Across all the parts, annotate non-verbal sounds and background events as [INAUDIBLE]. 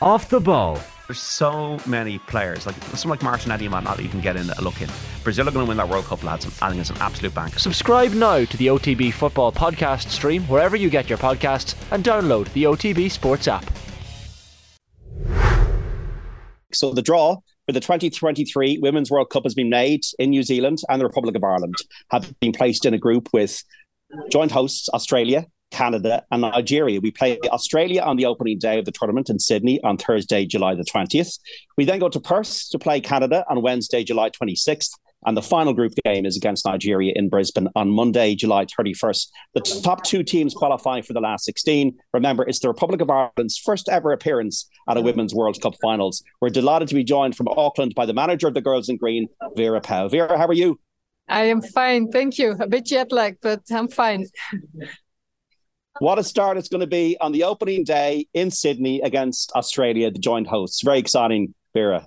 Off the ball. There's so many players, like someone like Martinelli might not even get in a look in. Brazil are going to win that World Cup, lads. I think it's an absolute bank. Subscribe now to the OTB Football Podcast stream wherever you get your podcasts and download the OTB Sports app. So the draw for the 2023 Women's World Cup has been made in New Zealand and the Republic of Ireland have been placed in a group with joint hosts Australia, Canada, and Nigeria. We play Australia on the opening day of the tournament in Sydney on Thursday, July the 20th. We then go to Perth to play Canada on Wednesday, July 26th. And the final group game is against Nigeria in Brisbane on Monday, July 31st. The top two teams qualifying for the last 16. Remember, it's the Republic of Ireland's first ever appearance at a Women's World Cup finals. We're delighted to be joined from Auckland by the manager of the Girls in Green, Vera Pauw. Vera, how are you? I am fine, thank you. A bit jet lagged, but I'm fine. [LAUGHS] what a start it's going to be on the opening day in Sydney against Australia, the joint hosts. Very exciting, Vera.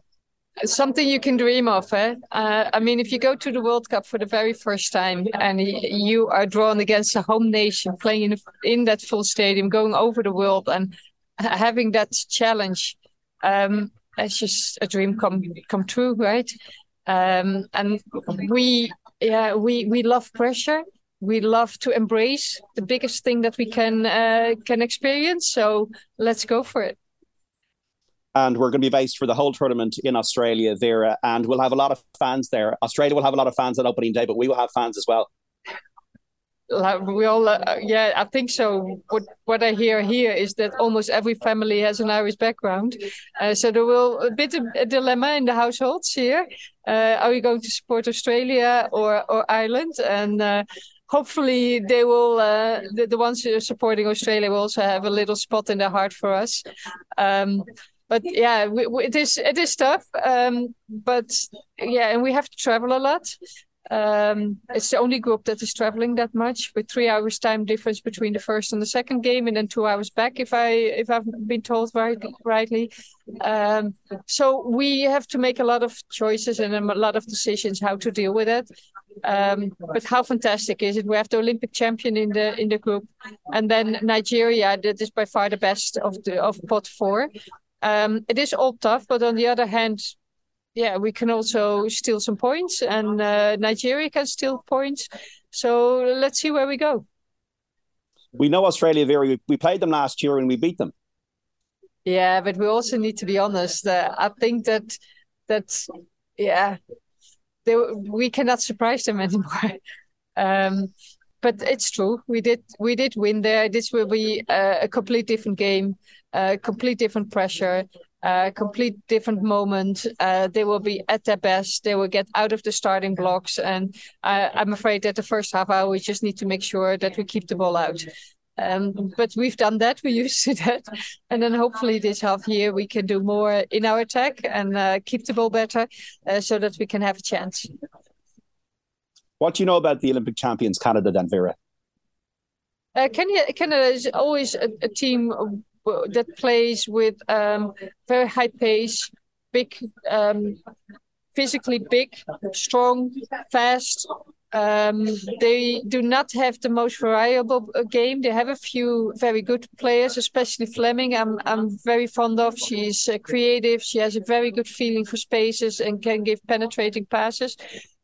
Something you can dream of. Eh? Uh, I mean, if you go to the World Cup for the very first time and you are drawn against a home nation, playing in, in that full stadium, going over the world, and having that challenge, um, it's just a dream come come true, right? Um, and we, yeah, we we love pressure we love to embrace the biggest thing that we can uh, can experience. So let's go for it. And we're going to be based for the whole tournament in Australia, Vera, and we'll have a lot of fans there. Australia will have a lot of fans on opening day, but we will have fans as well. We all, uh, yeah, I think so. What what I hear here is that almost every family has an Irish background, uh, so there will a bit of a dilemma in the households here. Uh, are we going to support Australia or or Ireland? And uh, hopefully they will uh, the, the ones who are supporting australia will also have a little spot in their heart for us. Um, but yeah we, we, it is it is tough um, but yeah and we have to travel a lot. Um, it's the only group that is traveling that much with three hours time difference between the first and the second game and then two hours back if i if i've been told right, rightly. Um, so we have to make a lot of choices and a lot of decisions how to deal with it um, but how fantastic is it? We have the Olympic champion in the in the group, and then Nigeria. That is by far the best of the of pot four. Um, it is all tough, but on the other hand, yeah, we can also steal some points, and uh, Nigeria can steal points. So let's see where we go. We know Australia very. We played them last year and we beat them. Yeah, but we also need to be honest. Uh, I think that that yeah, they, we cannot surprise them [LAUGHS] anymore. Um, but it's true. We did we did win there. This will be a, complete different game, a complete different pressure, a complete different moment. Uh, they will be at their best. They will get out of the starting blocks, and I'm afraid that the first half hour we just need to make sure that we keep the ball out. Um, but we've done that. We used to [LAUGHS] that, and then hopefully this half year we can do more in our attack and uh, keep the ball better, uh, so that we can have a chance. What do you know about the Olympic champions, Canada, then Vera? Uh, Canada, Canada is always a, a team that plays with um, very high pace, big, um, physically big, strong, fast, um, they do not have the most variable uh, game. They have a few very good players, especially Fleming. I'm I'm very fond of. She's uh, creative. She has a very good feeling for spaces and can give penetrating passes.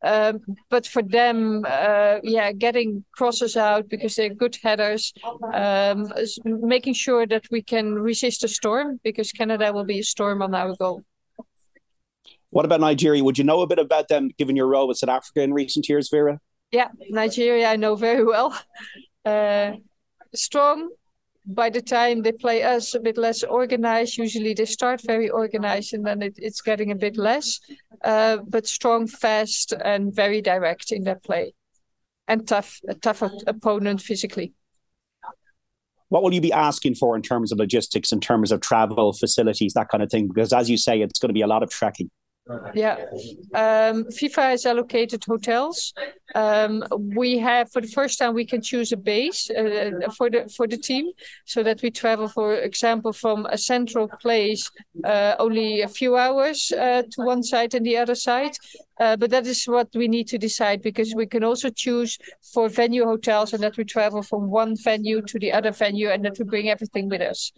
Um, but for them, uh, yeah, getting crosses out because they're good headers, um, making sure that we can resist a storm because Canada will be a storm on our goal. What about Nigeria? Would you know a bit about them given your role with South Africa in recent years, Vera? Yeah, Nigeria I know very well. Uh, strong. By the time they play us, a bit less organized. Usually they start very organized and then it, it's getting a bit less. Uh, but strong, fast, and very direct in their play. And tough, a tough opponent physically what will you be asking for in terms of logistics, in terms of travel facilities, that kind of thing? Because as you say, it's going to be a lot of trekking. Yeah, um, FIFA has allocated hotels. Um, we have, for the first time, we can choose a base uh, for the for the team, so that we travel, for example, from a central place uh, only a few hours uh, to one side and the other side. Uh, but that is what we need to decide because we can also choose for venue hotels and that we travel from one venue to the other venue and that we bring everything with us.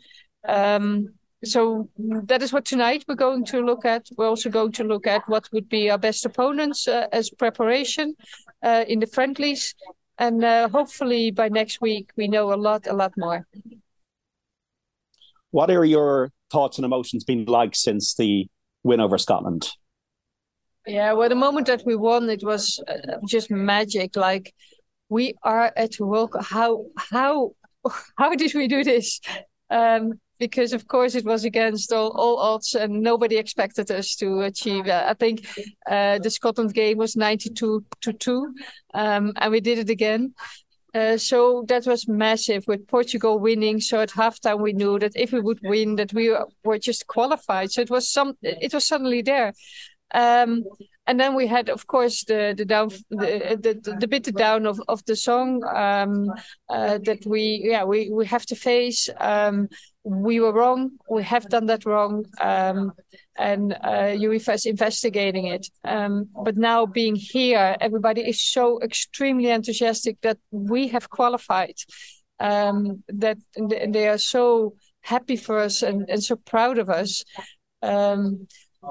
Um, so that is what tonight we're going to look at. We're also going to look at what would be our best opponents uh, as preparation uh, in the friendlies, and uh, hopefully by next week we know a lot, a lot more. What are your thoughts and emotions been like since the win over Scotland? Yeah, well, the moment that we won, it was uh, just magic. Like we are at World Cup. How how [LAUGHS] how did we do this? Um, because of course it was against all, all odds and nobody expected us to achieve that. I think uh, the Scotland game was 92 to 2 um, and we did it again. Uh, so that was massive with Portugal winning. So at halftime we knew that if we would win, that we were just qualified. So it was some, it was suddenly there. Um, and then we had, of course, the the down the the, the bit down of, of the song um, uh, that we yeah we we have to face. Um, we were wrong. We have done that wrong. Um, and uh, UEFA is investigating it. Um, but now being here, everybody is so extremely enthusiastic that we have qualified. Um, that they are so happy for us and, and so proud of us. Um,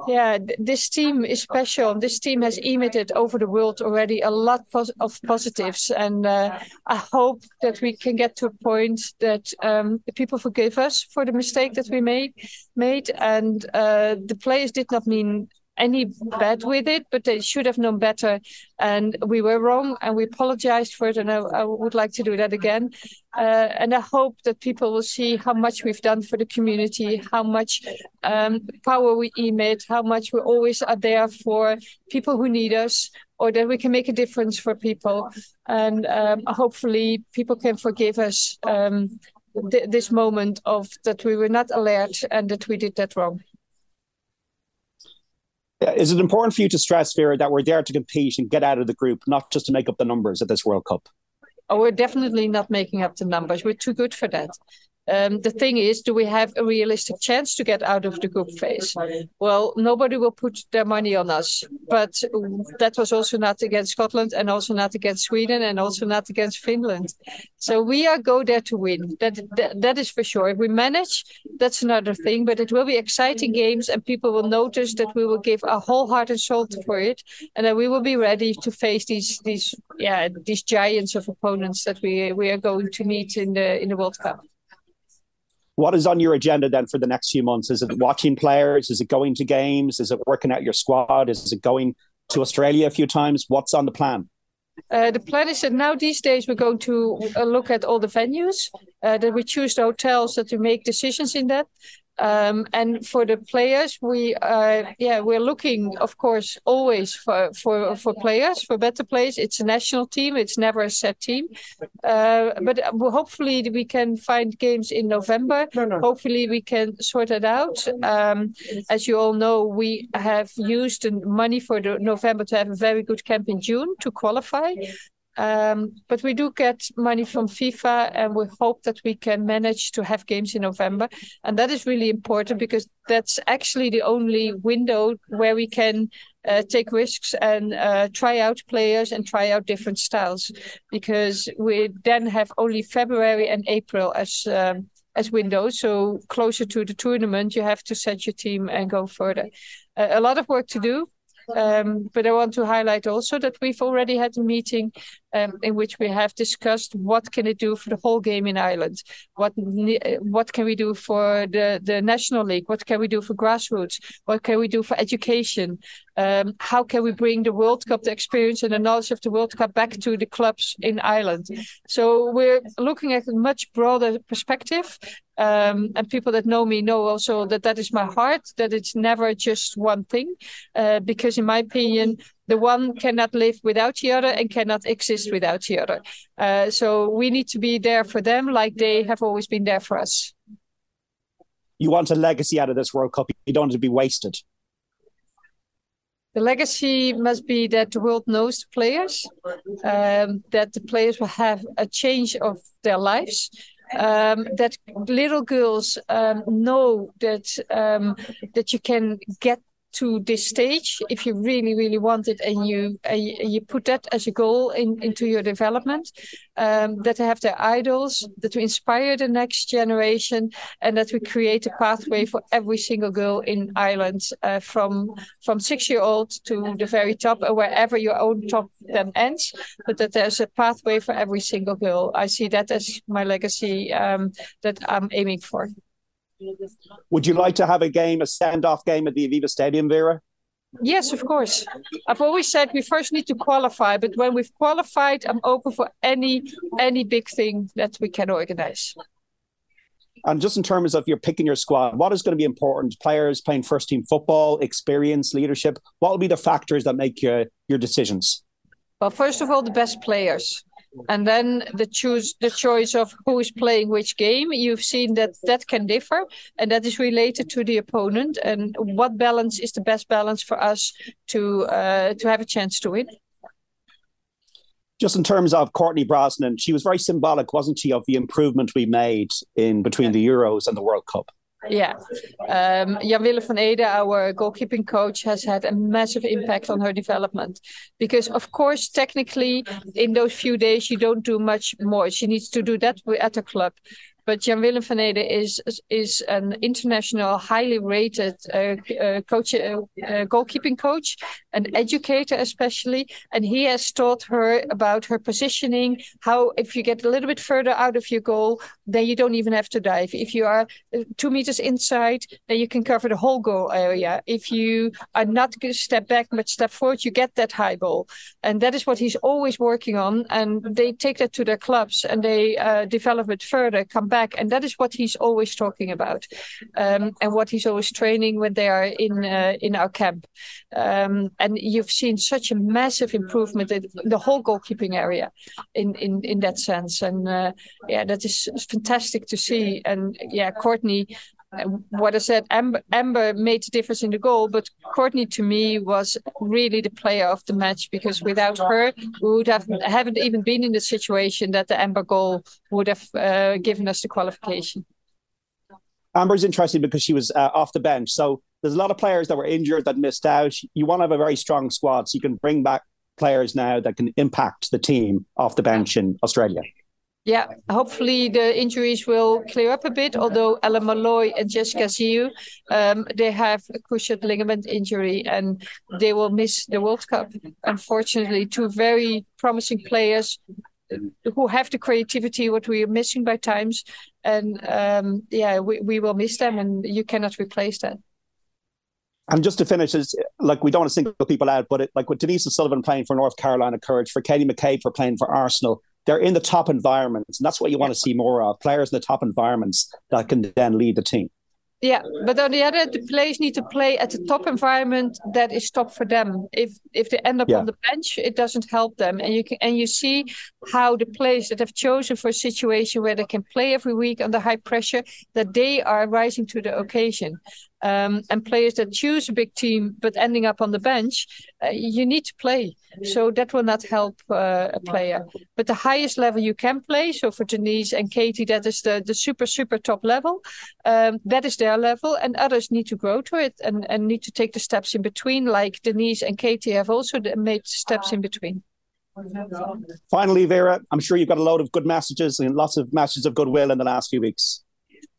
yeah, this team is special. This team has emitted over the world already a lot of positives, and uh, I hope that we can get to a point that um, people forgive us for the mistake that we made. Made, and uh, the players did not mean any bad with it, but they should have known better. And we were wrong, and we apologized for it. And I, I would like to do that again. Uh, and I hope that people will see how much we've done for the community, how much um, power we emit, how much we always are there for people who need us, or that we can make a difference for people. And um, hopefully, people can forgive us um, th- this moment of that we were not alert and that we did that wrong. Is it important for you to stress, Vera, that we're there to compete and get out of the group, not just to make up the numbers at this World Cup? Oh, we're definitely not making up the numbers. We're too good for that. Um, the thing is, do we have a realistic chance to get out of the group phase? Well, nobody will put their money on us, but that was also not against Scotland and also not against Sweden and also not against Finland. So we are go there to win. That, that that is for sure. If we manage, that's another thing. But it will be exciting games, and people will notice that we will give our whole heart and soul for it, and that we will be ready to face these these yeah these giants of opponents that we we are going to meet in the in the World Cup what is on your agenda then for the next few months? Is it watching players? Is it going to games? Is it working out your squad? Is it going to Australia a few times? What's on the plan? Uh, the plan is that now these days we're going to uh, look at all the venues, uh, that we choose the hotels, that we make decisions in that. Um, and for the players, we uh, yeah we're looking, of course, always for for for players for better players. It's a national team; it's never a set team. Uh, but hopefully we can find games in November. No, no. Hopefully we can sort it out. Um, as you all know, we have used the money for the November to have a very good camp in June to qualify. Um, but we do get money from FIFA, and we hope that we can manage to have games in November. And that is really important because that's actually the only window where we can uh, take risks and uh, try out players and try out different styles. Because we then have only February and April as um, as windows. So closer to the tournament, you have to set your team and go further. Uh, a lot of work to do. Um, but I want to highlight also that we've already had a meeting um, in which we have discussed what can it do for the whole game in Ireland, what what can we do for the the national league, what can we do for grassroots, what can we do for education, um, how can we bring the World Cup, the experience and the knowledge of the World Cup back to the clubs in Ireland. So we're looking at a much broader perspective. Um, and people that know me know also that that is my heart, that it's never just one thing. Uh, because in my opinion, the one cannot live without the other and cannot exist without the other. Uh, so we need to be there for them like they have always been there for us. You want a legacy out of this World Cup. You don't want it to be wasted. The legacy must be that the world knows the players, um, that the players will have a change of their lives, um, that little girls um, know that um, that you can get to this stage if you really really want it and you you put that as a goal in, into your development um, that they have their idols that we inspire the next generation and that we create a pathway for every single girl in Ireland uh, from from six year old to the very top or wherever your own top then ends but that there's a pathway for every single girl I see that as my legacy um, that I'm aiming for. Would you like to have a game, a standoff game at the Aviva Stadium, Vera? Yes, of course. I've always said we first need to qualify, but when we've qualified, I'm open for any any big thing that we can organize. And just in terms of your picking your squad, what is going to be important? Players playing first team football, experience, leadership. What will be the factors that make your your decisions? Well, first of all, the best players and then the choose the choice of who is playing which game you've seen that that can differ and that is related to the opponent. And what balance is the best balance for us to uh, to have a chance to win? Just in terms of Courtney Brosnan, she was very symbolic, wasn't she, of the improvement we made in between the Euros and the World Cup? Yeah. Um, Jan Willem van Ede, our goalkeeping coach, has had a massive impact on her development. Because, of course, technically, in those few days, you don't do much more. She needs to do that at the club. But Jan Willem van Ede is is an international, highly rated uh, uh, coach, uh, uh, goalkeeping coach, an educator especially, and he has taught her about her positioning. How if you get a little bit further out of your goal, then you don't even have to dive. If you are uh, two meters inside, then you can cover the whole goal area. If you are not going to step back but step forward, you get that high goal, and that is what he's always working on. And they take that to their clubs and they uh, develop it further. Come back back, and that is what he's always talking about, um, and what he's always training when they are in uh, in our camp. Um, and you've seen such a massive improvement in the whole goalkeeping area, in in in that sense. And uh, yeah, that is fantastic to see. And yeah, Courtney what I said, Amber, Amber made the difference in the goal, but Courtney to me was really the player of the match because without her, we would have haven't even been in the situation that the Amber goal would have uh, given us the qualification. Amber's interesting because she was uh, off the bench, so there's a lot of players that were injured that missed out. You want to have a very strong squad, so you can bring back players now that can impact the team off the bench in Australia. Yeah, hopefully the injuries will clear up a bit. Although Ellen Molloy and Jessica Ziu, um, they have a cruciate ligament injury and they will miss the World Cup. Unfortunately, two very promising players who have the creativity what we are missing by times, and um, yeah, we, we will miss them, and you cannot replace that. And just to finish, is like we don't want to single people out, but it, like with Denise O'Sullivan playing for North Carolina Courage, for Katie McCabe for playing for Arsenal, they're in the top environments, and that's what you want to see more of players in the top environments that can then lead the team. Yeah, but on the other, the players need to play at the top environment that is top for them. If if they end up yeah. on the bench, it doesn't help them. And you can and you see how the players that have chosen for a situation where they can play every week under high pressure, that they are rising to the occasion um, and players that choose a big team but ending up on the bench, uh, you need to play. So that will not help uh, a player. But the highest level you can play, so for Denise and Katie, that is the, the super, super top level. Um, that is their level, and others need to grow to it and, and need to take the steps in between, like Denise and Katie have also made steps in between. Finally, Vera, I'm sure you've got a load of good messages and lots of messages of goodwill in the last few weeks.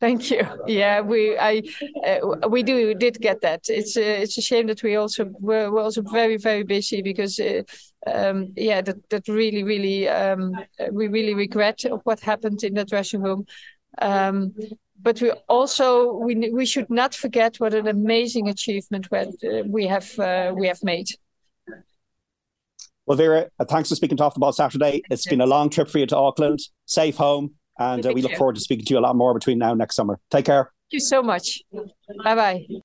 Thank you. Yeah, we I uh, we do did get that. It's uh, it's a shame that we also were, were also very very busy because uh, um, yeah that that really really um, we really regret what happened in the dressing room. Um, but we also we we should not forget what an amazing achievement uh, we have uh, we have made. Well, Vera, uh, thanks for speaking to Off the Ball Saturday. It's been a long trip for you to Auckland. Safe home and uh, we look forward to speaking to you a lot more between now and next summer. Take care. Thank you so much. Bye bye.